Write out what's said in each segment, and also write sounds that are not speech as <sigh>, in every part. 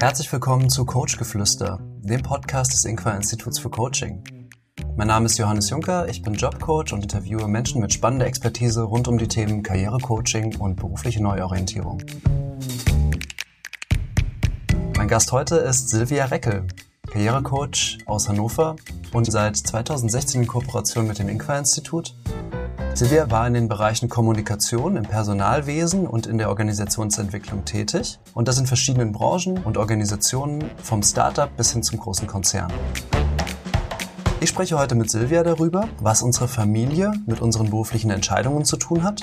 Herzlich willkommen zu Coachgeflüster, dem Podcast des Inqua Instituts für Coaching. Mein Name ist Johannes Juncker, ich bin Jobcoach und interviewe Menschen mit spannender Expertise rund um die Themen Karrierecoaching und berufliche Neuorientierung. Mein Gast heute ist Silvia Reckel, Karrierecoach aus Hannover und seit 2016 in Kooperation mit dem Inqua Institut Silvia war in den Bereichen Kommunikation, im Personalwesen und in der Organisationsentwicklung tätig und das in verschiedenen Branchen und Organisationen vom Startup bis hin zum großen Konzern. Ich spreche heute mit Silvia darüber, was unsere Familie mit unseren beruflichen Entscheidungen zu tun hat,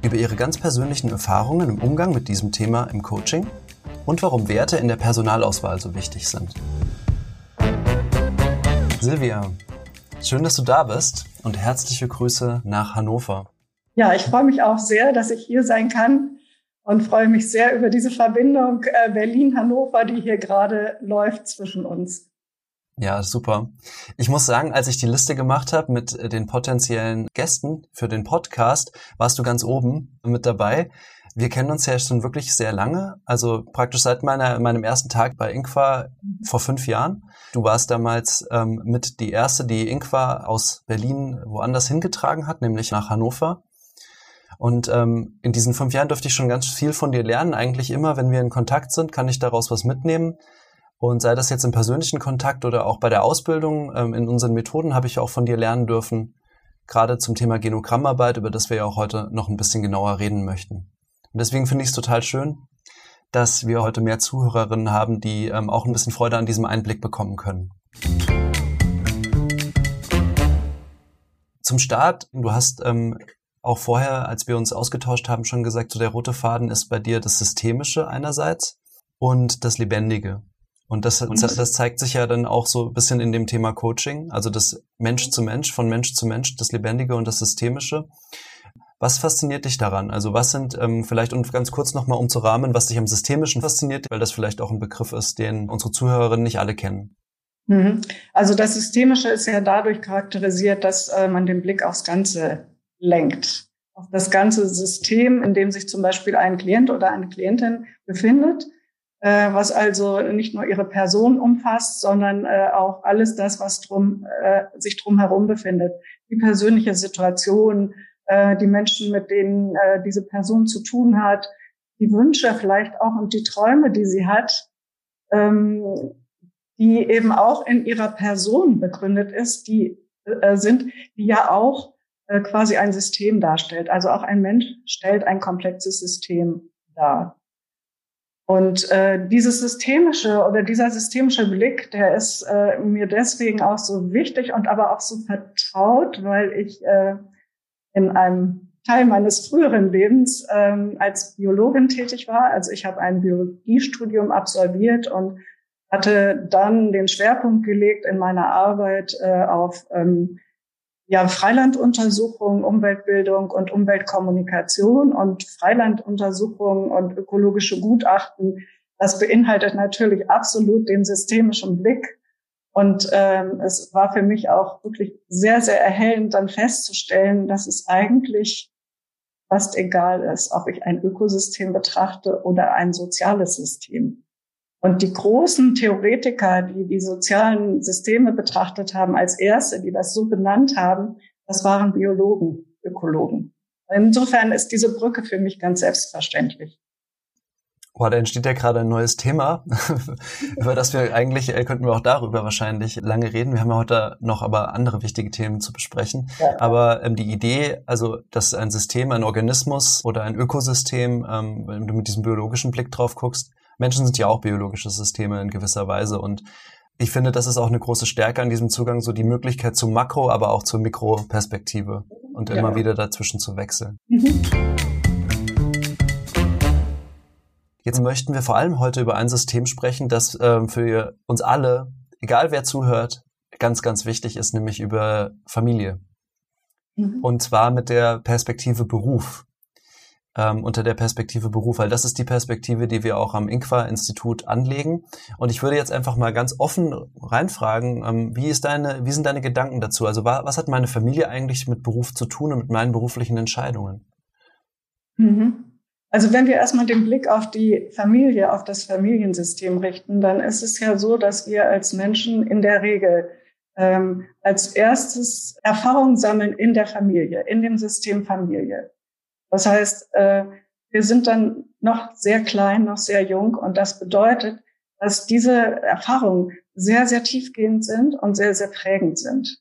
über ihre ganz persönlichen Erfahrungen im Umgang mit diesem Thema im Coaching und warum Werte in der Personalauswahl so wichtig sind. Silvia, schön, dass du da bist und herzliche Grüße nach Hannover. Ja, ich freue mich auch sehr, dass ich hier sein kann und freue mich sehr über diese Verbindung äh, Berlin-Hannover, die hier gerade läuft zwischen uns. Ja, super. Ich muss sagen, als ich die Liste gemacht habe mit äh, den potenziellen Gästen für den Podcast, warst du ganz oben mit dabei. Wir kennen uns ja schon wirklich sehr lange, also praktisch seit meiner, meinem ersten Tag bei Inqua vor fünf Jahren. Du warst damals ähm, mit die erste, die Inqua aus Berlin woanders hingetragen hat, nämlich nach Hannover. Und ähm, in diesen fünf Jahren dürfte ich schon ganz viel von dir lernen. Eigentlich immer, wenn wir in Kontakt sind, kann ich daraus was mitnehmen. Und sei das jetzt im persönlichen Kontakt oder auch bei der Ausbildung ähm, in unseren Methoden, habe ich auch von dir lernen dürfen, gerade zum Thema Genogrammarbeit, über das wir ja auch heute noch ein bisschen genauer reden möchten. Und deswegen finde ich es total schön, dass wir heute mehr Zuhörerinnen haben, die ähm, auch ein bisschen Freude an diesem Einblick bekommen können. Zum Start, du hast ähm, auch vorher, als wir uns ausgetauscht haben, schon gesagt, so der rote Faden ist bei dir das Systemische einerseits und das Lebendige. Und das, das zeigt sich ja dann auch so ein bisschen in dem Thema Coaching, also das Mensch zu Mensch, von Mensch zu Mensch, das Lebendige und das Systemische. Was fasziniert dich daran? Also was sind ähm, vielleicht und ganz kurz nochmal um zu rahmen, was dich am Systemischen fasziniert, weil das vielleicht auch ein Begriff ist, den unsere Zuhörerinnen nicht alle kennen. Mhm. Also das Systemische ist ja dadurch charakterisiert, dass äh, man den Blick aufs Ganze lenkt. Auf das ganze System, in dem sich zum Beispiel ein Klient oder eine Klientin befindet, äh, was also nicht nur ihre Person umfasst, sondern äh, auch alles das, was drum, äh, sich drumherum befindet. Die persönliche Situation, äh, die Menschen, mit denen äh, diese Person zu tun hat, die Wünsche vielleicht auch und die Träume, die sie hat, ähm, die eben auch in ihrer Person begründet ist, die äh, sind, die ja auch quasi ein System darstellt. Also auch ein Mensch stellt ein komplexes System dar. Und äh, dieses systemische oder dieser systemische Blick, der ist äh, mir deswegen auch so wichtig und aber auch so vertraut, weil ich äh, in einem Teil meines früheren Lebens ähm, als Biologin tätig war. Also ich habe ein Biologiestudium absolviert und hatte dann den Schwerpunkt gelegt in meiner Arbeit äh, auf ähm, ja, Freilanduntersuchungen, Umweltbildung und Umweltkommunikation und Freilanduntersuchungen und ökologische Gutachten. Das beinhaltet natürlich absolut den systemischen Blick und ähm, es war für mich auch wirklich sehr, sehr erhellend, dann festzustellen, dass es eigentlich fast egal ist, ob ich ein Ökosystem betrachte oder ein soziales System. Und die großen Theoretiker, die die sozialen Systeme betrachtet haben als erste, die das so benannt haben, das waren Biologen, Ökologen. Insofern ist diese Brücke für mich ganz selbstverständlich. Boah, da entsteht ja gerade ein neues Thema, <laughs> über das wir eigentlich, äh, könnten wir auch darüber wahrscheinlich lange reden. Wir haben ja heute noch aber andere wichtige Themen zu besprechen. Ja. Aber ähm, die Idee, also dass ein System, ein Organismus oder ein Ökosystem, ähm, wenn du mit diesem biologischen Blick drauf guckst, Menschen sind ja auch biologische Systeme in gewisser Weise und ich finde, das ist auch eine große Stärke an diesem Zugang, so die Möglichkeit zur Makro, aber auch zur Mikroperspektive und immer ja. wieder dazwischen zu wechseln. Mhm. Jetzt möchten wir vor allem heute über ein System sprechen, das ähm, für uns alle, egal wer zuhört, ganz, ganz wichtig ist, nämlich über Familie. Mhm. Und zwar mit der Perspektive Beruf. Ähm, unter der Perspektive Beruf, weil das ist die Perspektive, die wir auch am Inqua-Institut anlegen. Und ich würde jetzt einfach mal ganz offen reinfragen, ähm, wie, ist deine, wie sind deine Gedanken dazu? Also was hat meine Familie eigentlich mit Beruf zu tun und mit meinen beruflichen Entscheidungen? Mhm. Also wenn wir erstmal den Blick auf die Familie, auf das Familiensystem richten, dann ist es ja so, dass wir als Menschen in der Regel ähm, als erstes Erfahrungen sammeln in der Familie, in dem System Familie. Das heißt, äh, wir sind dann noch sehr klein, noch sehr jung und das bedeutet, dass diese Erfahrungen sehr, sehr tiefgehend sind und sehr, sehr prägend sind.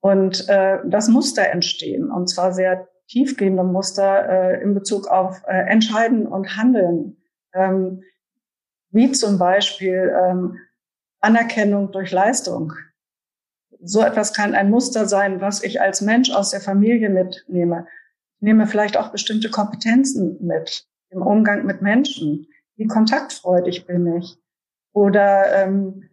Und äh, das Muster entstehen, und zwar sehr tiefgehende Muster äh, in Bezug auf äh, Entscheiden und Handeln, ähm, wie zum Beispiel ähm, Anerkennung durch Leistung. So etwas kann ein Muster sein, was ich als Mensch aus der Familie mitnehme. Ich nehme vielleicht auch bestimmte Kompetenzen mit im Umgang mit Menschen. Wie kontaktfreudig bin ich? Oder ähm,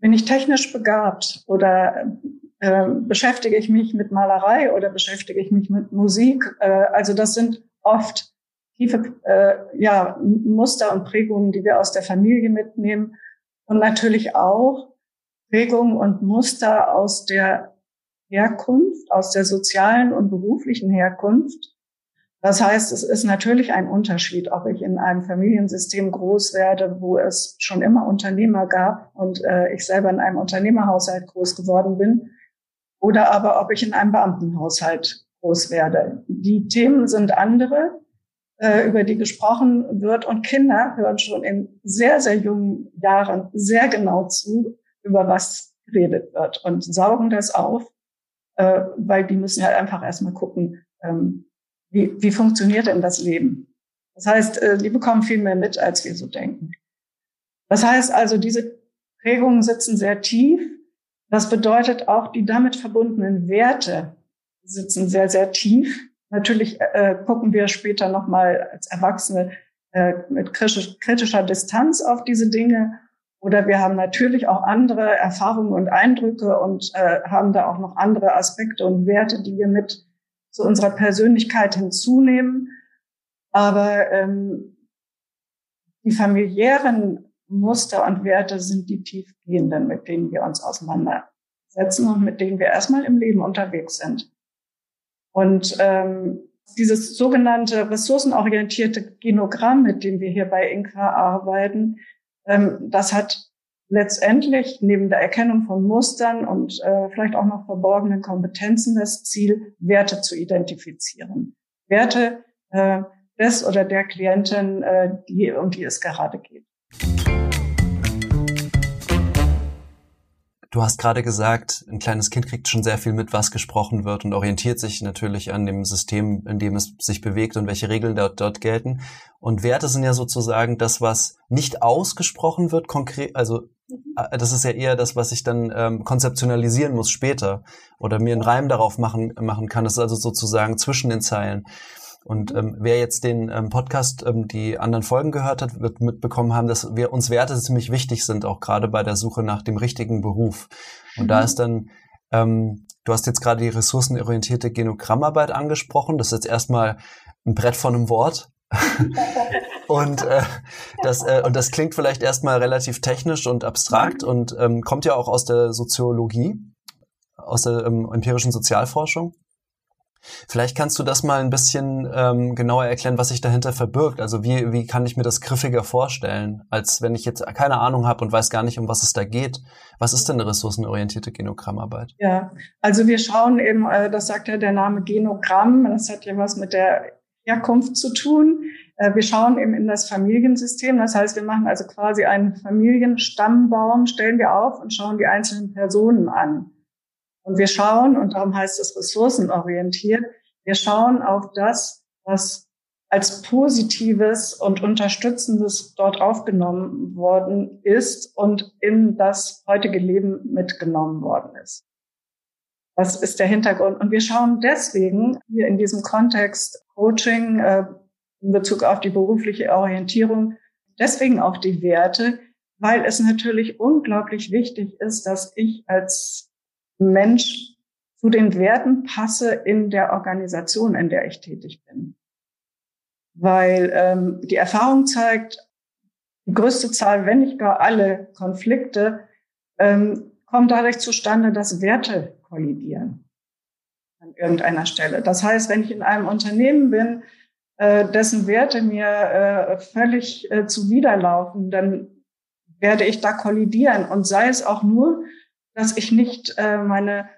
bin ich technisch begabt? Oder äh, beschäftige ich mich mit Malerei oder beschäftige ich mich mit Musik? Äh, also das sind oft tiefe äh, ja, Muster und Prägungen, die wir aus der Familie mitnehmen. Und natürlich auch Prägungen und Muster aus der Herkunft, aus der sozialen und beruflichen Herkunft. Das heißt, es ist natürlich ein Unterschied, ob ich in einem Familiensystem groß werde, wo es schon immer Unternehmer gab und äh, ich selber in einem Unternehmerhaushalt groß geworden bin, oder aber ob ich in einem Beamtenhaushalt groß werde. Die Themen sind andere, äh, über die gesprochen wird und Kinder hören schon in sehr, sehr jungen Jahren sehr genau zu, über was geredet wird und saugen das auf, äh, weil die müssen halt einfach erstmal gucken, ähm, wie, wie funktioniert denn das Leben. Das heißt, äh, die bekommen viel mehr mit, als wir so denken. Das heißt also, diese Prägungen sitzen sehr tief das bedeutet auch, die damit verbundenen Werte sitzen sehr, sehr tief. Natürlich äh, gucken wir später nochmal als Erwachsene äh, mit kritischer Distanz auf diese Dinge. Oder wir haben natürlich auch andere Erfahrungen und Eindrücke und äh, haben da auch noch andere Aspekte und Werte, die wir mit zu unserer Persönlichkeit hinzunehmen. Aber ähm, die familiären Muster und Werte sind die tiefgehenden, mit denen wir uns auseinandersetzen und mit denen wir erstmal im Leben unterwegs sind. Und ähm, dieses sogenannte ressourcenorientierte Genogramm, mit dem wir hier bei Inka arbeiten, ähm, das hat letztendlich neben der Erkennung von Mustern und äh, vielleicht auch noch verborgenen Kompetenzen das Ziel, Werte zu identifizieren. Werte äh, des oder der Klientin, äh, die, um die es gerade geht. Du hast gerade gesagt, ein kleines Kind kriegt schon sehr viel mit, was gesprochen wird und orientiert sich natürlich an dem System, in dem es sich bewegt und welche Regeln dort, dort gelten. Und Werte sind ja sozusagen das, was nicht ausgesprochen wird, konkret, also äh, das ist ja eher das, was ich dann ähm, konzeptionalisieren muss später oder mir einen Reim darauf machen, machen kann. Das ist also sozusagen zwischen den Zeilen. Und ähm, wer jetzt den ähm, Podcast, ähm, die anderen Folgen gehört hat, wird mitbekommen haben, dass wir uns Werte ziemlich wichtig sind, auch gerade bei der Suche nach dem richtigen Beruf. Und mhm. da ist dann, ähm, du hast jetzt gerade die ressourcenorientierte Genogrammarbeit angesprochen. Das ist jetzt erstmal ein Brett von einem Wort. <laughs> und äh, das äh, und das klingt vielleicht erstmal relativ technisch und abstrakt und ähm, kommt ja auch aus der Soziologie, aus der ähm, empirischen Sozialforschung. Vielleicht kannst du das mal ein bisschen ähm, genauer erklären, was sich dahinter verbirgt. Also wie, wie kann ich mir das griffiger vorstellen, als wenn ich jetzt keine Ahnung habe und weiß gar nicht, um was es da geht. Was ist denn eine ressourcenorientierte Genogrammarbeit? Ja, also wir schauen eben, äh, das sagt ja der Name Genogramm, das hat ja was mit der Herkunft zu tun. Äh, wir schauen eben in das Familiensystem. Das heißt, wir machen also quasi einen Familienstammbaum, stellen wir auf und schauen die einzelnen Personen an. Und wir schauen, und darum heißt es ressourcenorientiert, wir schauen auf das, was als Positives und Unterstützendes dort aufgenommen worden ist und in das heutige Leben mitgenommen worden ist. Das ist der Hintergrund. Und wir schauen deswegen hier in diesem Kontext Coaching äh, in Bezug auf die berufliche Orientierung, deswegen auch die Werte, weil es natürlich unglaublich wichtig ist, dass ich als Mensch zu den Werten passe in der Organisation, in der ich tätig bin. Weil ähm, die Erfahrung zeigt, die größte Zahl, wenn nicht gar alle Konflikte, ähm, kommen dadurch zustande, dass Werte kollidieren an irgendeiner Stelle. Das heißt, wenn ich in einem Unternehmen bin, äh, dessen Werte mir äh, völlig äh, zuwiderlaufen, dann werde ich da kollidieren. Und sei es auch nur, dass ich nicht äh, meine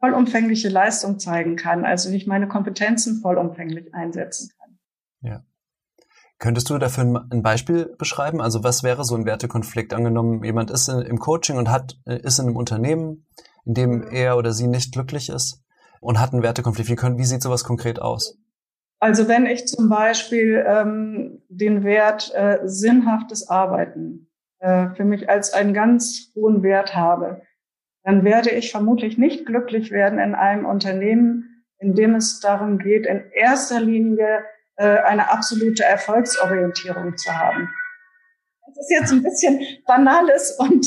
vollumfängliche Leistung zeigen kann, also nicht meine Kompetenzen vollumfänglich einsetzen kann. Ja. Könntest du dafür ein Beispiel beschreiben? Also was wäre so ein Wertekonflikt? Angenommen, jemand ist im Coaching und hat, äh, ist in einem Unternehmen, in dem er oder sie nicht glücklich ist und hat einen Wertekonflikt. Wie, können, wie sieht sowas konkret aus? Also wenn ich zum Beispiel ähm, den Wert äh, sinnhaftes Arbeiten äh, für mich als einen ganz hohen Wert habe, dann werde ich vermutlich nicht glücklich werden in einem Unternehmen, in dem es darum geht, in erster Linie äh, eine absolute Erfolgsorientierung zu haben. Das ist jetzt ein bisschen banales und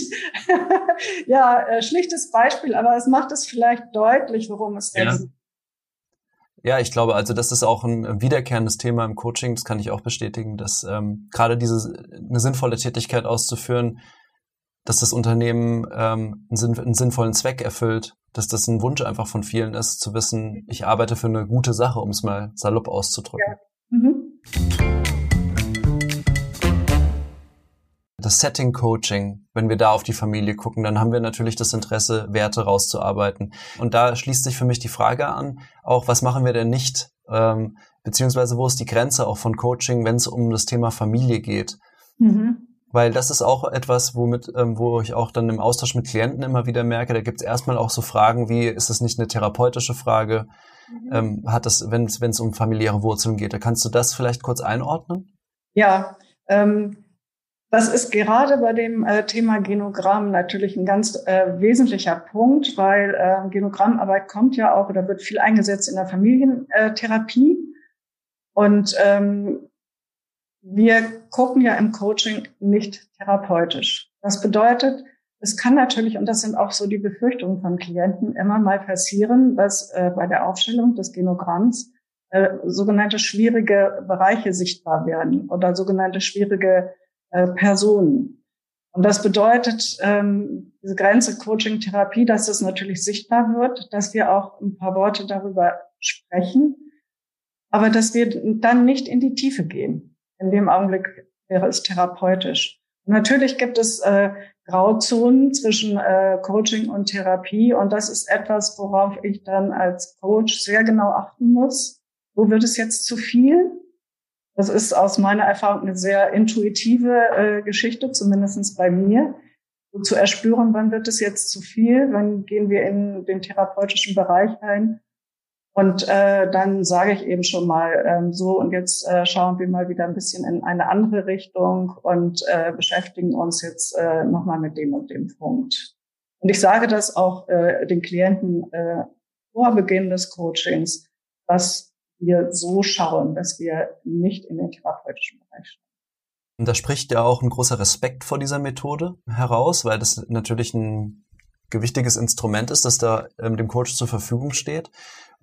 <laughs> ja, äh, schlichtes Beispiel, aber es macht es vielleicht deutlich, worum es ja. geht. Ja, ich glaube, also das ist auch ein wiederkehrendes Thema im Coaching. Das kann ich auch bestätigen, dass ähm, gerade diese eine sinnvolle Tätigkeit auszuführen, dass das Unternehmen ähm, einen, sinn, einen sinnvollen Zweck erfüllt, dass das ein Wunsch einfach von vielen ist, zu wissen, ich arbeite für eine gute Sache, um es mal salopp auszudrücken. Ja. Mhm. Das Setting Coaching, wenn wir da auf die Familie gucken, dann haben wir natürlich das Interesse, Werte rauszuarbeiten. Und da schließt sich für mich die Frage an, auch was machen wir denn nicht, ähm, beziehungsweise wo ist die Grenze auch von Coaching, wenn es um das Thema Familie geht. Mhm. Weil das ist auch etwas, womit, ähm, wo ich auch dann im Austausch mit Klienten immer wieder merke, da gibt es erstmal auch so Fragen wie, ist es nicht eine therapeutische Frage? Mhm. Ähm, hat das, wenn es um familiäre Wurzeln geht, da kannst du das vielleicht kurz einordnen? Ja, ähm, das ist gerade bei dem äh, Thema Genogramm natürlich ein ganz äh, wesentlicher Punkt, weil äh, Genogrammarbeit kommt ja auch oder wird viel eingesetzt in der Familientherapie. Und ähm, wir gucken ja im Coaching nicht therapeutisch. Das bedeutet, es kann natürlich, und das sind auch so die Befürchtungen von Klienten, immer mal passieren, dass äh, bei der Aufstellung des Genogramms äh, sogenannte schwierige Bereiche sichtbar werden oder sogenannte schwierige äh, Personen. Und das bedeutet, ähm, diese Grenze Coaching-Therapie, dass es natürlich sichtbar wird, dass wir auch ein paar Worte darüber sprechen, aber dass wir dann nicht in die Tiefe gehen. In dem Augenblick wäre es therapeutisch. Natürlich gibt es äh, Grauzonen zwischen äh, Coaching und Therapie. Und das ist etwas, worauf ich dann als Coach sehr genau achten muss. Wo wird es jetzt zu viel? Das ist aus meiner Erfahrung eine sehr intuitive äh, Geschichte, zumindestens bei mir. So zu erspüren, wann wird es jetzt zu viel, wann gehen wir in den therapeutischen Bereich ein. Und äh, dann sage ich eben schon mal ähm, so, und jetzt äh, schauen wir mal wieder ein bisschen in eine andere Richtung und äh, beschäftigen uns jetzt äh, nochmal mit dem und dem Punkt. Und ich sage das auch äh, den Klienten äh, vor Beginn des Coachings, dass wir so schauen, dass wir nicht in den therapeutischen Bereich schauen. Und da spricht ja auch ein großer Respekt vor dieser Methode heraus, weil das natürlich ein gewichtiges Instrument ist, das da ähm, dem Coach zur Verfügung steht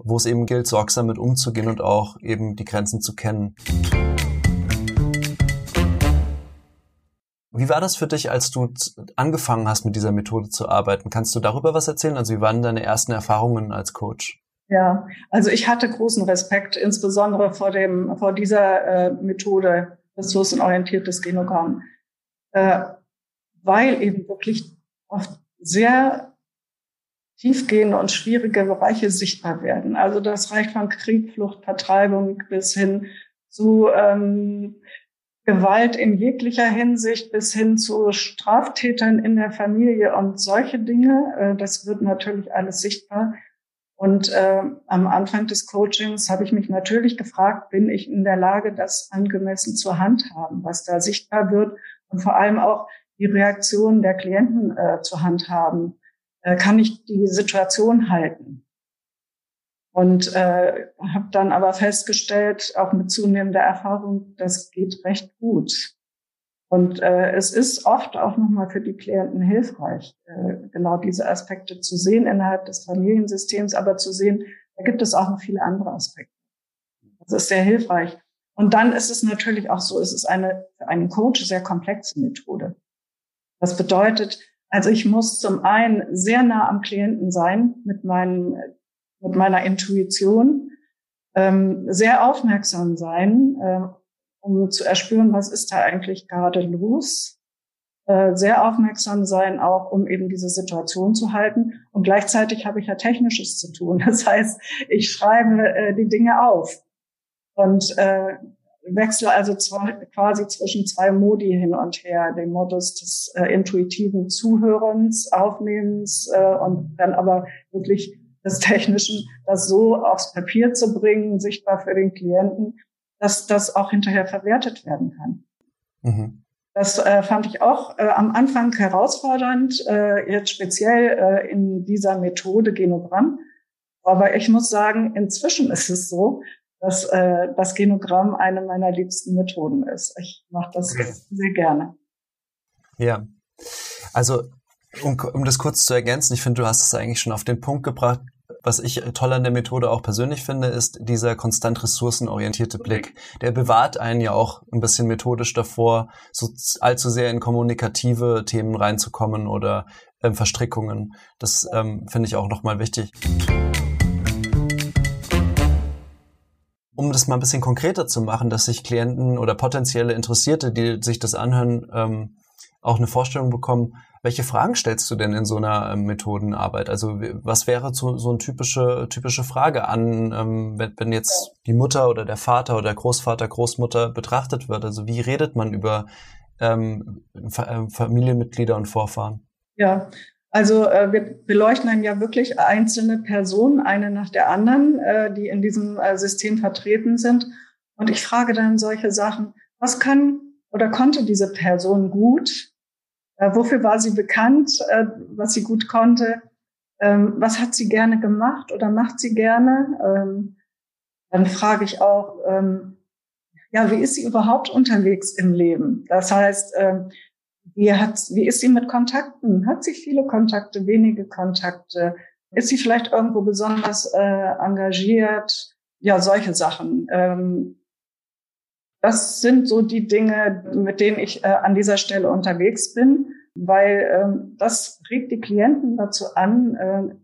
wo es eben gilt, sorgsam mit umzugehen und auch eben die Grenzen zu kennen. Wie war das für dich, als du angefangen hast, mit dieser Methode zu arbeiten? Kannst du darüber was erzählen? Also wie waren deine ersten Erfahrungen als Coach? Ja, also ich hatte großen Respekt, insbesondere vor dem, vor dieser äh, Methode, ressourcenorientiertes Genogramm, äh, weil eben wirklich oft sehr tiefgehende und schwierige Bereiche sichtbar werden. Also das reicht von Krieg, Flucht, Vertreibung bis hin zu ähm, Gewalt in jeglicher Hinsicht bis hin zu Straftätern in der Familie und solche Dinge. Äh, das wird natürlich alles sichtbar. Und äh, am Anfang des Coachings habe ich mich natürlich gefragt, bin ich in der Lage, das angemessen zur Hand haben, was da sichtbar wird und vor allem auch die Reaktionen der Klienten äh, zur Hand haben äh, kann ich die Situation halten. Und äh, habe dann aber festgestellt, auch mit zunehmender Erfahrung, das geht recht gut. Und äh, es ist oft auch nochmal für die Klienten hilfreich, äh, genau diese Aspekte zu sehen innerhalb des Familiensystems, aber zu sehen, da gibt es auch noch viele andere Aspekte. Das ist sehr hilfreich. Und dann ist es natürlich auch so, es ist eine für einen Coach sehr komplexe Methode. Das bedeutet, also ich muss zum einen sehr nah am Klienten sein mit, meinem, mit meiner Intuition. ähm, sehr aufmerksam sein, äh, um zu erspüren, was ist da eigentlich gerade los. Äh, sehr aufmerksam sein, auch um eben diese Situation zu halten. Und gleichzeitig habe ich ja Technisches zu tun. <laughs> Das heißt, ich schreibe äh, die Dinge auf und äh, wechsle also zwei, quasi zwischen zwei Modi hin und her, den Modus des äh, intuitiven Zuhörens, Aufnehmens äh, und dann aber wirklich des Technischen, das so aufs Papier zu bringen, sichtbar für den Klienten, dass das auch hinterher verwertet werden kann. Mhm. Das äh, fand ich auch äh, am Anfang herausfordernd, äh, jetzt speziell äh, in dieser Methode Genogramm. Aber ich muss sagen, inzwischen ist es so, dass äh, das Genogramm eine meiner liebsten Methoden ist. Ich mache das okay. sehr gerne. Ja, also um, um das kurz zu ergänzen, ich finde, du hast es eigentlich schon auf den Punkt gebracht. Was ich toll an der Methode auch persönlich finde, ist dieser konstant ressourcenorientierte Blick. Der bewahrt einen ja auch ein bisschen methodisch davor, so allzu sehr in kommunikative Themen reinzukommen oder ähm, Verstrickungen. Das ähm, finde ich auch nochmal wichtig. Um das mal ein bisschen konkreter zu machen, dass sich Klienten oder potenzielle Interessierte, die sich das anhören, ähm, auch eine Vorstellung bekommen, welche Fragen stellst du denn in so einer ähm, Methodenarbeit? Also was wäre so, so eine typische, typische Frage an, ähm, wenn, wenn jetzt die Mutter oder der Vater oder der Großvater, Großmutter betrachtet wird? Also wie redet man über ähm, äh, Familienmitglieder und Vorfahren? Ja, also äh, wir beleuchten dann ja wirklich einzelne Personen, eine nach der anderen, äh, die in diesem äh, System vertreten sind. Und ich frage dann solche Sachen, was kann oder konnte diese Person gut? Äh, wofür war sie bekannt, äh, was sie gut konnte? Ähm, was hat sie gerne gemacht oder macht sie gerne? Ähm, dann frage ich auch, ähm, ja, wie ist sie überhaupt unterwegs im Leben? Das heißt, ähm, wie, hat, wie ist sie mit Kontakten? Hat sie viele Kontakte, wenige Kontakte? Ist sie vielleicht irgendwo besonders äh, engagiert? Ja, solche Sachen. Ähm, das sind so die Dinge, mit denen ich äh, an dieser Stelle unterwegs bin, weil ähm, das regt die Klienten dazu an, äh,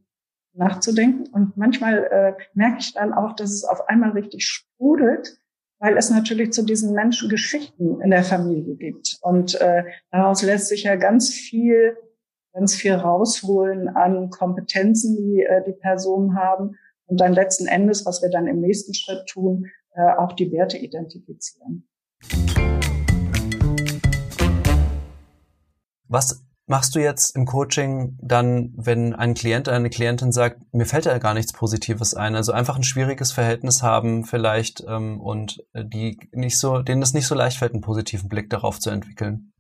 nachzudenken. Und manchmal äh, merke ich dann auch, dass es auf einmal richtig sprudelt weil es natürlich zu diesen Menschen Geschichten in der Familie gibt. Und äh, daraus lässt sich ja ganz viel, ganz viel rausholen an Kompetenzen, die äh, die Personen haben. Und dann letzten Endes, was wir dann im nächsten Schritt tun, äh, auch die Werte identifizieren. Was machst du jetzt im Coaching dann, wenn ein Klient oder eine Klientin sagt, mir fällt ja gar nichts Positives ein, also einfach ein schwieriges Verhältnis haben vielleicht ähm, und äh, die nicht so, denen es nicht so leicht fällt, einen positiven Blick darauf zu entwickeln?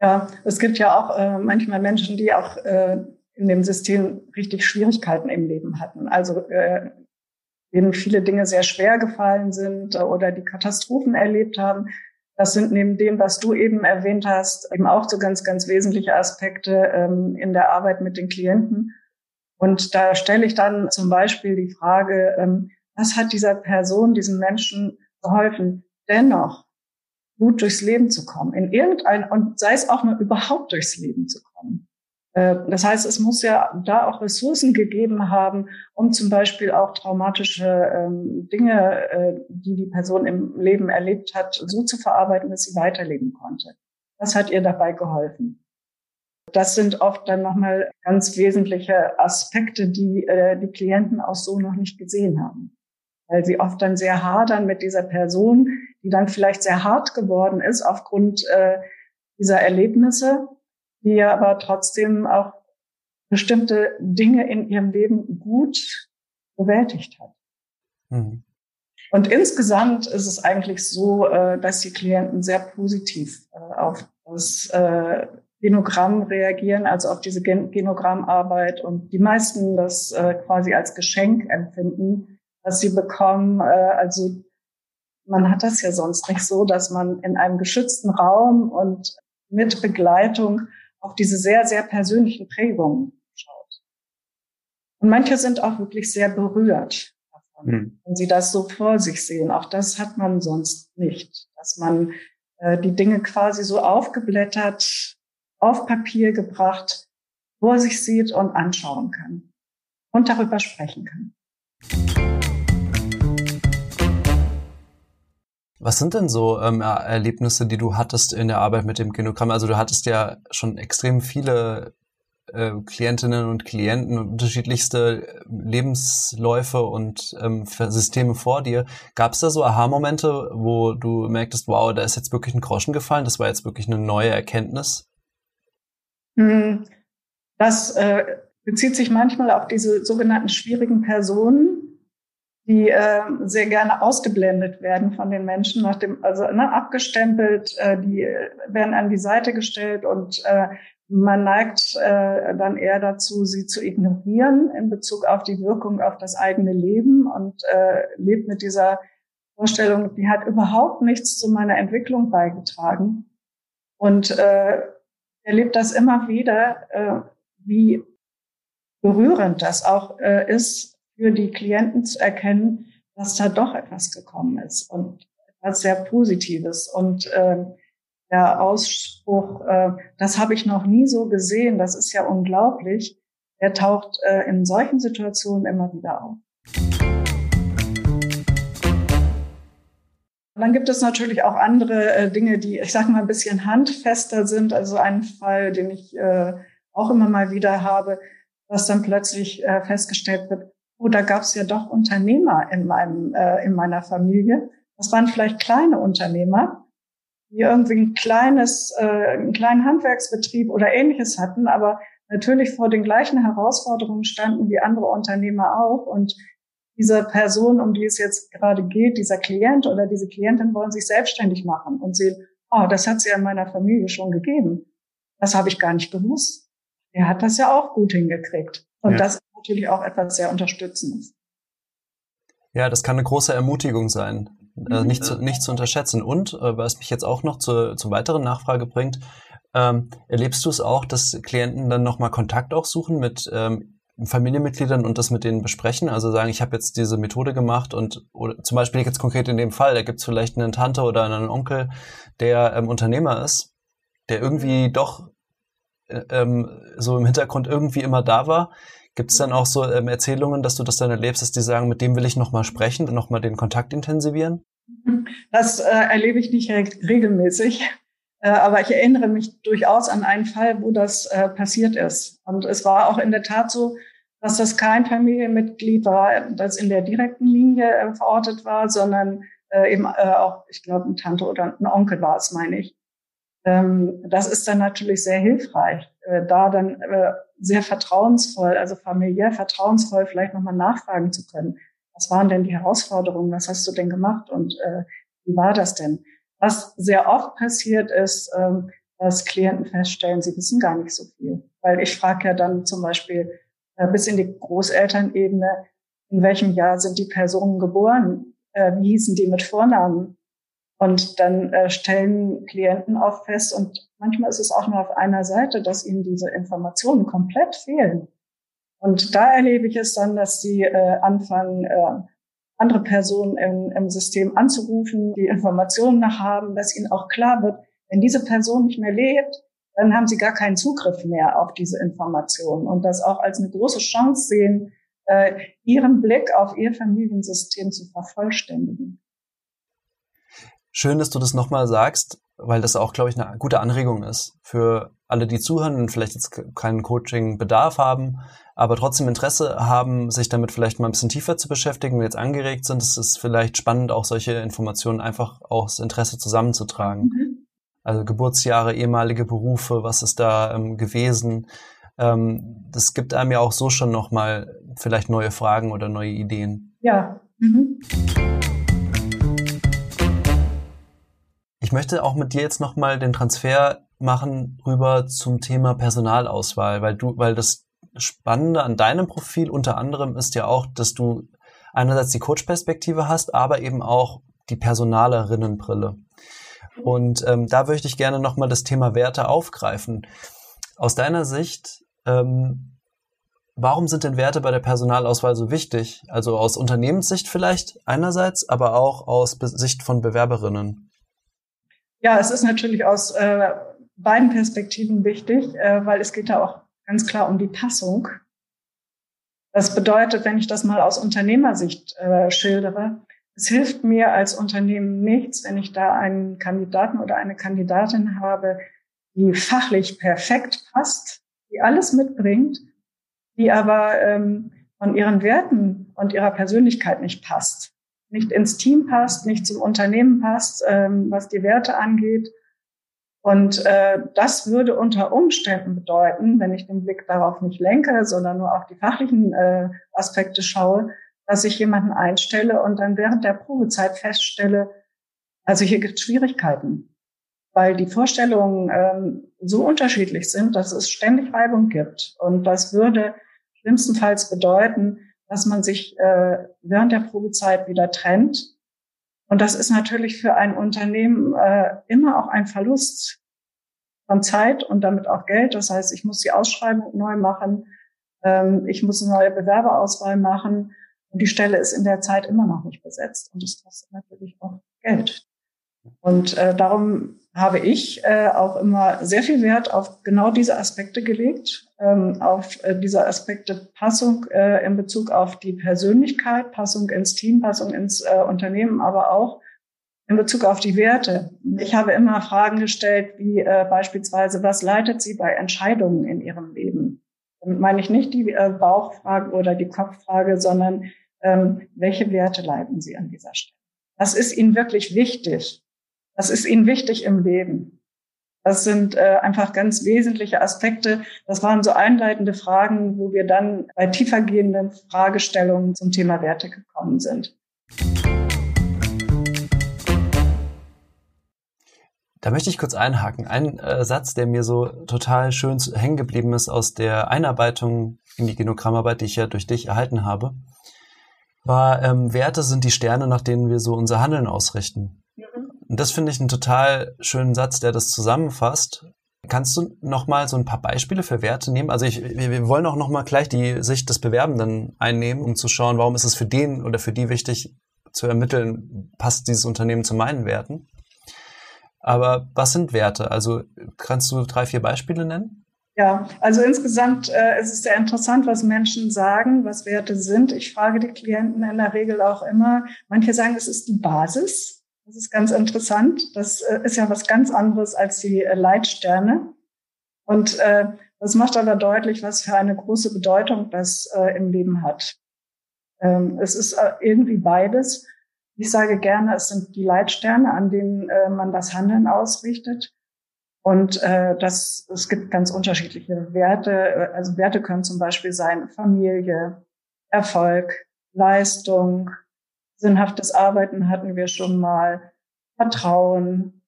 Ja, es gibt ja auch äh, manchmal Menschen, die auch äh, in dem System richtig Schwierigkeiten im Leben hatten. Also äh, denen viele Dinge sehr schwer gefallen sind oder die Katastrophen erlebt haben das sind neben dem, was du eben erwähnt hast, eben auch so ganz, ganz wesentliche Aspekte ähm, in der Arbeit mit den Klienten. Und da stelle ich dann zum Beispiel die Frage, ähm, was hat dieser Person, diesem Menschen geholfen, dennoch gut durchs Leben zu kommen, in irgendein, und sei es auch nur überhaupt durchs Leben zu kommen. Äh, das heißt, es muss ja da auch Ressourcen gegeben haben, um zum Beispiel auch traumatische ähm, Dinge, äh, die die Person im Leben erlebt hat, so zu verarbeiten, dass sie weiterleben konnte. Was hat ihr dabei geholfen? Das sind oft dann nochmal ganz wesentliche Aspekte, die äh, die Klienten auch so noch nicht gesehen haben. Weil sie oft dann sehr hadern mit dieser Person, die dann vielleicht sehr hart geworden ist aufgrund dieser Erlebnisse die ja aber trotzdem auch bestimmte Dinge in ihrem Leben gut bewältigt hat. Mhm. Und insgesamt ist es eigentlich so, äh, dass die Klienten sehr positiv äh, auf das äh, Genogramm reagieren, also auf diese Genogrammarbeit und die meisten das quasi als Geschenk empfinden, was sie bekommen. Also man hat das ja sonst nicht so, dass man in einem geschützten Raum und mit Begleitung auf diese sehr, sehr persönlichen Prägungen schaut. Und manche sind auch wirklich sehr berührt davon, mhm. wenn sie das so vor sich sehen. Auch das hat man sonst nicht, dass man äh, die Dinge quasi so aufgeblättert, auf Papier gebracht, vor sich sieht und anschauen kann und darüber sprechen kann. Was sind denn so ähm, Erlebnisse, die du hattest in der Arbeit mit dem Genogramm? Also du hattest ja schon extrem viele äh, Klientinnen und Klienten und unterschiedlichste Lebensläufe und ähm, Systeme vor dir. Gab es da so Aha-Momente, wo du merktest, wow, da ist jetzt wirklich ein Groschen gefallen, das war jetzt wirklich eine neue Erkenntnis? Hm, das äh, bezieht sich manchmal auf diese sogenannten schwierigen Personen, die äh, sehr gerne ausgeblendet werden von den Menschen, nach dem, also ne, abgestempelt, äh, die werden an die Seite gestellt und äh, man neigt äh, dann eher dazu, sie zu ignorieren in Bezug auf die Wirkung auf das eigene Leben und äh, lebt mit dieser Vorstellung, die hat überhaupt nichts zu meiner Entwicklung beigetragen. Und äh, erlebt das immer wieder, äh, wie berührend das auch äh, ist, für die Klienten zu erkennen, dass da doch etwas gekommen ist und etwas sehr Positives. Und äh, der Ausspruch, äh, das habe ich noch nie so gesehen, das ist ja unglaublich, der taucht äh, in solchen Situationen immer wieder auf. Und dann gibt es natürlich auch andere äh, Dinge, die, ich sage mal, ein bisschen handfester sind. Also ein Fall, den ich äh, auch immer mal wieder habe, dass dann plötzlich äh, festgestellt wird, oh, da gab es ja doch Unternehmer in meinem, äh, in meiner Familie. Das waren vielleicht kleine Unternehmer, die irgendwie ein kleines, äh, einen kleinen Handwerksbetrieb oder ähnliches hatten, aber natürlich vor den gleichen Herausforderungen standen wie andere Unternehmer auch. Und diese Person, um die es jetzt gerade geht, dieser Klient oder diese Klientin wollen sich selbstständig machen und sehen, oh, das hat es ja in meiner Familie schon gegeben. Das habe ich gar nicht gewusst. Er hat das ja auch gut hingekriegt. Und ja. das natürlich auch etwas sehr Unterstützendes. Ja, das kann eine große Ermutigung sein, äh, mhm. nicht, zu, nicht zu unterschätzen. Und äh, was mich jetzt auch noch zu, zur weiteren Nachfrage bringt, ähm, erlebst du es auch, dass Klienten dann nochmal Kontakt auch suchen mit ähm, Familienmitgliedern und das mit denen besprechen? Also sagen, ich habe jetzt diese Methode gemacht und oder zum Beispiel jetzt konkret in dem Fall, da gibt es vielleicht eine Tante oder einen Onkel, der ähm, Unternehmer ist, der irgendwie doch äh, ähm, so im Hintergrund irgendwie immer da war. Gibt es dann auch so ähm, Erzählungen, dass du das dann erlebst, dass die sagen, mit dem will ich nochmal sprechen und nochmal den Kontakt intensivieren? Das äh, erlebe ich nicht regelmäßig. Äh, aber ich erinnere mich durchaus an einen Fall, wo das äh, passiert ist. Und es war auch in der Tat so, dass das kein Familienmitglied war, das in der direkten Linie äh, verortet war, sondern äh, eben äh, auch, ich glaube, eine Tante oder ein Onkel war es, meine ich. Ähm, das ist dann natürlich sehr hilfreich, äh, da dann äh, sehr vertrauensvoll, also familiär vertrauensvoll vielleicht nochmal nachfragen zu können. Was waren denn die Herausforderungen? Was hast du denn gemacht? Und äh, wie war das denn? Was sehr oft passiert ist, ähm, dass Klienten feststellen, sie wissen gar nicht so viel. Weil ich frage ja dann zum Beispiel äh, bis in die Großelternebene, in welchem Jahr sind die Personen geboren? Äh, wie hießen die mit Vornamen? Und dann äh, stellen Klienten oft fest, und manchmal ist es auch nur auf einer Seite, dass ihnen diese Informationen komplett fehlen. Und da erlebe ich es dann, dass sie äh, anfangen, äh, andere Personen im, im System anzurufen, die Informationen nach haben, dass ihnen auch klar wird, wenn diese Person nicht mehr lebt, dann haben sie gar keinen Zugriff mehr auf diese Informationen und das auch als eine große Chance sehen, äh, ihren Blick auf ihr Familiensystem zu vervollständigen. Schön, dass du das nochmal sagst, weil das auch, glaube ich, eine gute Anregung ist für alle, die zuhören und vielleicht jetzt keinen Coaching-Bedarf haben, aber trotzdem Interesse haben, sich damit vielleicht mal ein bisschen tiefer zu beschäftigen und jetzt angeregt sind. Es ist vielleicht spannend, auch solche Informationen einfach aus Interesse zusammenzutragen. Mhm. Also Geburtsjahre, ehemalige Berufe, was ist da ähm, gewesen? Ähm, das gibt einem ja auch so schon nochmal vielleicht neue Fragen oder neue Ideen. Ja. Mhm. Ich möchte auch mit dir jetzt nochmal den Transfer machen rüber zum Thema Personalauswahl, weil du, weil das Spannende an deinem Profil unter anderem ist ja auch, dass du einerseits die Coach-Perspektive hast, aber eben auch die Personalerinnenbrille. Und ähm, da möchte ich gerne nochmal das Thema Werte aufgreifen. Aus deiner Sicht, ähm, warum sind denn Werte bei der Personalauswahl so wichtig? Also aus Unternehmenssicht vielleicht einerseits, aber auch aus Sicht von Bewerberinnen. Ja, es ist natürlich aus äh, beiden Perspektiven wichtig, äh, weil es geht da auch ganz klar um die Passung. Das bedeutet, wenn ich das mal aus Unternehmersicht äh, schildere, es hilft mir als Unternehmen nichts, wenn ich da einen Kandidaten oder eine Kandidatin habe, die fachlich perfekt passt, die alles mitbringt, die aber ähm, von ihren Werten und ihrer Persönlichkeit nicht passt, nicht ins Team passt, nicht zum Unternehmen passt, ähm, was die Werte angeht. Und äh, das würde unter Umständen bedeuten, wenn ich den Blick darauf nicht lenke, sondern nur auf die fachlichen äh, Aspekte schaue, dass ich jemanden einstelle und dann während der Probezeit feststelle, also hier gibt es Schwierigkeiten, weil die Vorstellungen ähm, so unterschiedlich sind, dass es ständig Reibung gibt. Und das würde schlimmstenfalls bedeuten, dass man sich äh, während der Probezeit wieder trennt. Und das ist natürlich für ein Unternehmen äh, immer auch ein Verlust von Zeit und damit auch Geld. Das heißt, ich muss die Ausschreibung neu machen, ähm, ich muss eine neue Bewerberauswahl machen und die Stelle ist in der Zeit immer noch nicht besetzt. Und das kostet natürlich auch Geld. Und äh, darum habe ich äh, auch immer sehr viel Wert auf genau diese Aspekte gelegt, ähm, auf äh, diese Aspekte Passung äh, in Bezug auf die Persönlichkeit, Passung ins Team, Passung ins äh, Unternehmen, aber auch in Bezug auf die Werte. Ich habe immer Fragen gestellt, wie äh, beispielsweise, was leitet Sie bei Entscheidungen in Ihrem Leben? Damit meine ich nicht die äh, Bauchfrage oder die Kopffrage, sondern ähm, welche Werte leiten Sie an dieser Stelle? Was ist Ihnen wirklich wichtig? Was ist Ihnen wichtig im Leben? Das sind äh, einfach ganz wesentliche Aspekte. Das waren so einleitende Fragen, wo wir dann bei tiefergehenden Fragestellungen zum Thema Werte gekommen sind. Da möchte ich kurz einhaken. Ein äh, Satz, der mir so total schön hängen geblieben ist aus der Einarbeitung in die Genogrammarbeit, die ich ja durch dich erhalten habe, war, ähm, Werte sind die Sterne, nach denen wir so unser Handeln ausrichten. Und das finde ich einen total schönen Satz, der das zusammenfasst. Kannst du noch mal so ein paar Beispiele für Werte nehmen? Also ich, wir, wollen auch noch mal gleich die Sicht des Bewerbenden einnehmen, um zu schauen, warum ist es für den oder für die wichtig zu ermitteln, passt dieses Unternehmen zu meinen Werten? Aber was sind Werte? Also kannst du drei, vier Beispiele nennen? Ja, also insgesamt äh, ist es sehr interessant, was Menschen sagen, was Werte sind. Ich frage die Klienten in der Regel auch immer. Manche sagen, es ist die Basis. Das ist ganz interessant. Das äh, ist ja was ganz anderes als die äh, Leitsterne. Und äh, das macht aber deutlich, was für eine große Bedeutung das äh, im Leben hat. Ähm, es ist äh, irgendwie beides. Ich sage gerne, es sind die Leitsterne, an denen äh, man das Handeln ausrichtet. Und äh, das, es gibt ganz unterschiedliche Werte. Also Werte können zum Beispiel sein Familie, Erfolg, Leistung, sinnhaftes Arbeiten hatten wir schon mal, Vertrauen.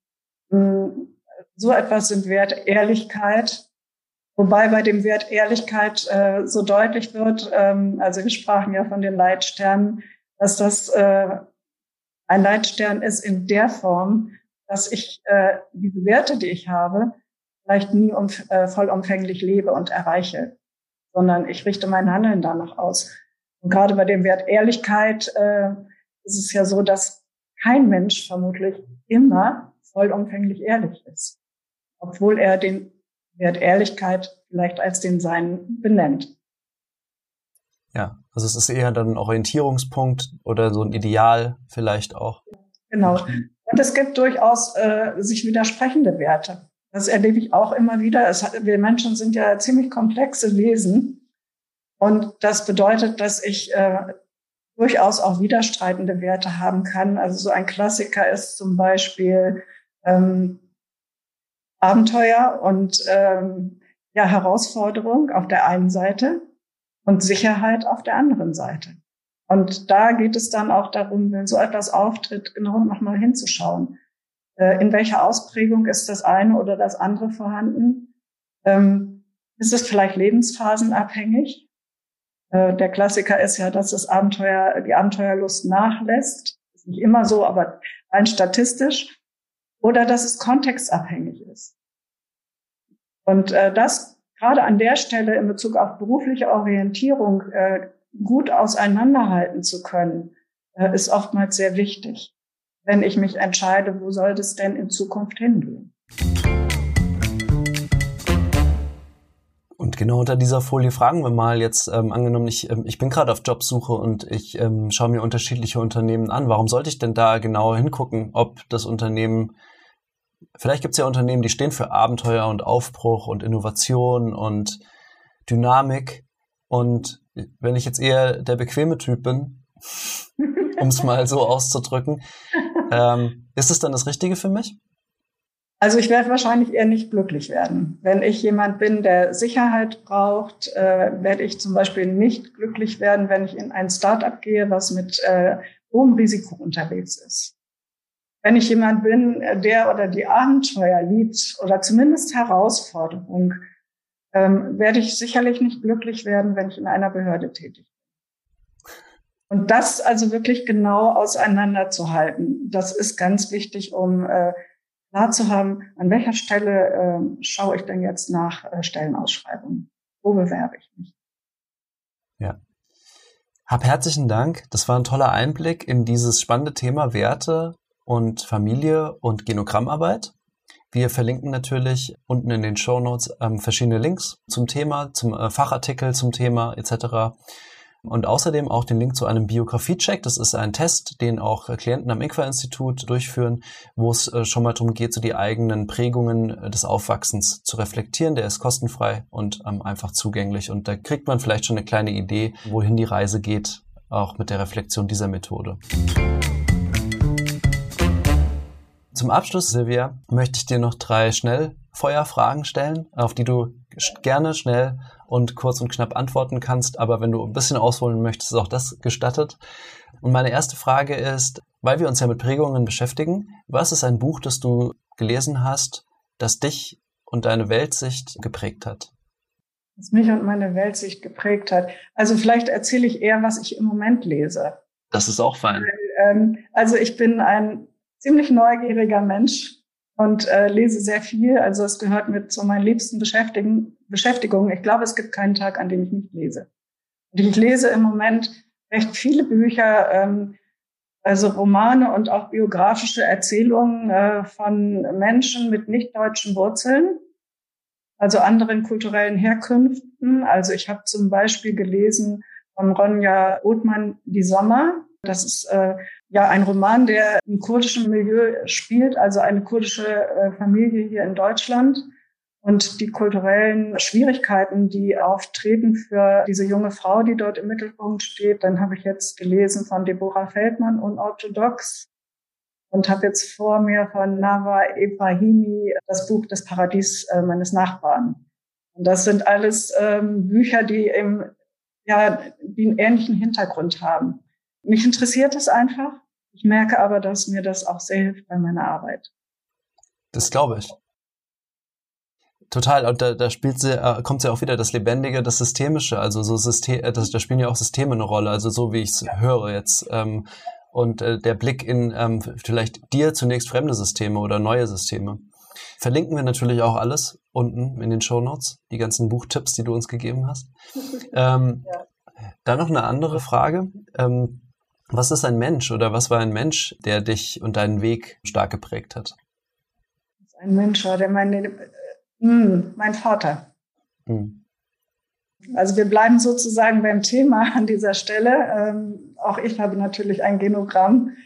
Hm, so etwas sind Wert Ehrlichkeit. Wobei bei dem Wert Ehrlichkeit äh, so deutlich wird, ähm, also wir sprachen ja von den Leitsternen, dass das äh, ein Leitstern ist in der Form, dass ich äh, diese Werte, die ich habe, vielleicht nie um, äh, vollumfänglich lebe und erreiche, sondern ich richte mein Handeln danach aus. Und gerade bei dem Wert Ehrlichkeit äh, ist es ja so, dass kein Mensch vermutlich immer vollumfänglich ehrlich ist, obwohl er den Wert Ehrlichkeit vielleicht als den seinen benennt. Ja, also es ist eher dann ein Orientierungspunkt oder so ein Ideal vielleicht auch. Genau. Und es gibt durchaus äh, sich widersprechende Werte. Das erlebe ich auch immer wieder. Hat, wir Menschen sind ja ziemlich komplexe Wesen. Und das bedeutet, dass ich äh, durchaus auch widerstreitende Werte haben kann. Also so ein Klassiker ist zum Beispiel ähm, Abenteuer und ähm, ja, Herausforderung auf der einen Seite und Sicherheit auf der anderen Seite. Und da geht es dann auch darum, wenn so etwas auftritt, genau nochmal hinzuschauen. Äh, in welcher Ausprägung ist das eine oder das andere vorhanden? Ähm, ist es vielleicht lebensphasenabhängig? Äh, der Klassiker ist ja, dass das Abenteuer, die Abenteuerlust nachlässt. Ist nicht immer so, aber rein statistisch. Oder dass es kontextabhängig ist. Und äh, das gerade an der Stelle in Bezug auf berufliche Orientierung gut auseinanderhalten zu können, äh, ist oftmals sehr wichtig, wenn ich mich entscheide, wo soll das denn in Zukunft hingehen. Genau unter dieser Folie fragen wir mal jetzt, ähm, angenommen, ich, ähm, ich bin gerade auf Jobsuche und ich ähm, schaue mir unterschiedliche Unternehmen an. Warum sollte ich denn da genauer hingucken, ob das Unternehmen, vielleicht gibt es ja Unternehmen, die stehen für Abenteuer und Aufbruch und Innovation und Dynamik. Und wenn ich jetzt eher der bequeme Typ bin, <laughs> um es mal so auszudrücken, ähm, ist es dann das Richtige für mich? Also ich werde wahrscheinlich eher nicht glücklich werden. Wenn ich jemand bin, der Sicherheit braucht, äh, werde ich zum Beispiel nicht glücklich werden, wenn ich in ein Startup gehe, was mit äh, hohem Risiko unterwegs ist. Wenn ich jemand bin, der oder die Abenteuer liebt oder zumindest Herausforderung, ähm, werde ich sicherlich nicht glücklich werden, wenn ich in einer Behörde tätig bin. Und das also wirklich genau auseinanderzuhalten, das ist ganz wichtig, um äh, klar zu haben, an welcher Stelle äh, schaue ich denn jetzt nach äh, Stellenausschreibungen? Wo bewerbe ich mich? Ja. Hab herzlichen Dank. Das war ein toller Einblick in dieses spannende Thema Werte und Familie und Genogrammarbeit. Wir verlinken natürlich unten in den Show Notes ähm, verschiedene Links zum Thema, zum äh, Fachartikel zum Thema etc und außerdem auch den Link zu einem Biografie-Check. Das ist ein Test, den auch Klienten am INQUA-Institut durchführen, wo es äh, schon mal darum geht, so die eigenen Prägungen äh, des Aufwachsens zu reflektieren. Der ist kostenfrei und ähm, einfach zugänglich. Und da kriegt man vielleicht schon eine kleine Idee, wohin die Reise geht, auch mit der Reflexion dieser Methode. Zum Abschluss, Silvia, möchte ich dir noch drei Schnellfeuerfragen stellen, auf die du gerne schnell und kurz und knapp antworten kannst. Aber wenn du ein bisschen ausholen möchtest, ist auch das gestattet. Und meine erste Frage ist, weil wir uns ja mit Prägungen beschäftigen, was ist ein Buch, das du gelesen hast, das dich und deine Weltsicht geprägt hat? Was mich und meine Weltsicht geprägt hat. Also vielleicht erzähle ich eher, was ich im Moment lese. Das ist auch fein. Ähm, also ich bin ein ziemlich neugieriger Mensch und äh, lese sehr viel. Also es gehört mit zu meinen liebsten Beschäftigen, Beschäftigungen. Ich glaube, es gibt keinen Tag, an dem ich nicht lese. Und ich lese im Moment recht viele Bücher, ähm, also Romane und auch biografische Erzählungen äh, von Menschen mit nicht deutschen Wurzeln, also anderen kulturellen Herkünften. Also ich habe zum Beispiel gelesen von Ronja Othmann Die Sommer. Das ist äh, ja ein Roman, der im kurdischen Milieu spielt, also eine kurdische äh, Familie hier in Deutschland und die kulturellen Schwierigkeiten, die auftreten für diese junge Frau, die dort im Mittelpunkt steht. Dann habe ich jetzt gelesen von Deborah Feldmann, Unorthodox, und habe jetzt vor mir von Nava Ibrahimi das Buch Das Paradies äh, meines Nachbarn. Und das sind alles ähm, Bücher, die im, ja, die einen ähnlichen Hintergrund haben. Mich interessiert es einfach. Ich merke aber, dass mir das auch sehr hilft bei meiner Arbeit. Das glaube ich. Total. Und da, da spielt sie, äh, kommt ja auch wieder das Lebendige, das Systemische. Also so System, äh, das, da spielen ja auch Systeme eine Rolle. Also so wie ich es höre jetzt. Ähm, und äh, der Blick in ähm, vielleicht dir zunächst fremde Systeme oder neue Systeme. Verlinken wir natürlich auch alles unten in den Show Notes, die ganzen Buchtipps, die du uns gegeben hast. <laughs> ähm, ja. Dann noch eine andere Frage. Ähm, was ist ein Mensch oder was war ein Mensch, der dich und deinen Weg stark geprägt hat? Ein Mensch war der meine, äh, hm, mein Vater. Hm. Also wir bleiben sozusagen beim Thema an dieser Stelle. Ähm, auch ich habe natürlich ein Genogramm.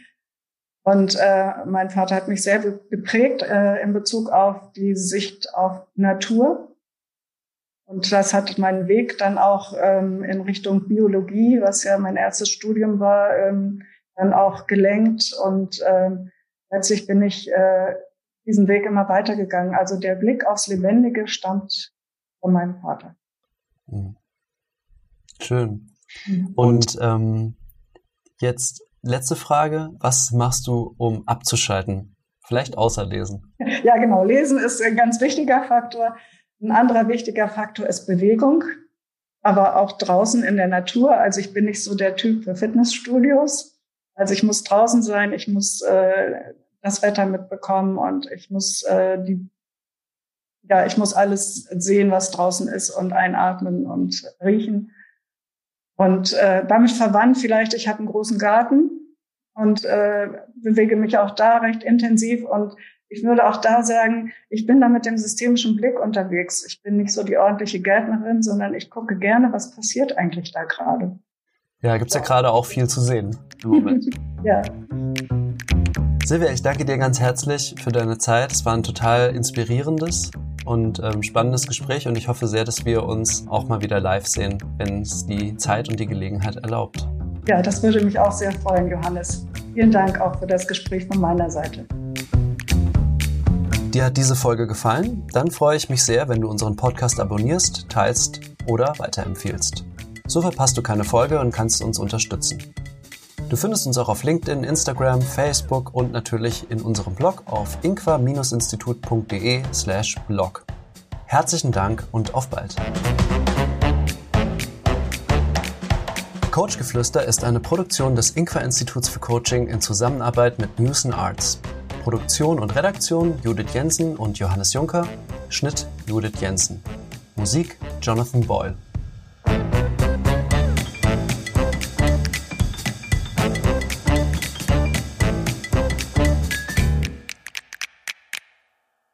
Und äh, mein Vater hat mich sehr geprägt äh, in Bezug auf die Sicht auf Natur. Und das hat meinen Weg dann auch ähm, in Richtung Biologie, was ja mein erstes Studium war, ähm, dann auch gelenkt. Und ähm, letztlich bin ich äh, diesen Weg immer weitergegangen. Also der Blick aufs Lebendige stammt von meinem Vater. Hm. Schön. Mhm. Und ähm, jetzt letzte Frage. Was machst du, um abzuschalten? Vielleicht außer Lesen. Ja, genau. Lesen ist ein ganz wichtiger Faktor. Ein anderer wichtiger Faktor ist Bewegung, aber auch draußen in der Natur. Also ich bin nicht so der Typ für Fitnessstudios. Also ich muss draußen sein, ich muss äh, das Wetter mitbekommen und ich muss äh, die ja, ich muss alles sehen, was draußen ist und einatmen und riechen. Und äh, damit verwandt vielleicht, ich habe einen großen Garten und äh, bewege mich auch da recht intensiv und ich würde auch da sagen, ich bin da mit dem systemischen Blick unterwegs. Ich bin nicht so die ordentliche Gärtnerin, sondern ich gucke gerne, was passiert eigentlich da gerade. Ja, gibt's ja gerade auch viel zu sehen im Moment. <laughs> ja. Silvia, ich danke dir ganz herzlich für deine Zeit. Es war ein total inspirierendes und ähm, spannendes Gespräch und ich hoffe sehr, dass wir uns auch mal wieder live sehen, wenn es die Zeit und die Gelegenheit erlaubt. Ja, das würde mich auch sehr freuen, Johannes. Vielen Dank auch für das Gespräch von meiner Seite. Dir hat diese Folge gefallen? Dann freue ich mich sehr, wenn du unseren Podcast abonnierst, teilst oder weiterempfiehlst. So verpasst du keine Folge und kannst uns unterstützen. Du findest uns auch auf LinkedIn, Instagram, Facebook und natürlich in unserem Blog auf inqua-institut.de slash blog. Herzlichen Dank und auf bald. Coachgeflüster ist eine Produktion des Inqua-Instituts für Coaching in Zusammenarbeit mit News Arts. Produktion und Redaktion Judith Jensen und Johannes Juncker. Schnitt Judith Jensen. Musik Jonathan Boyle.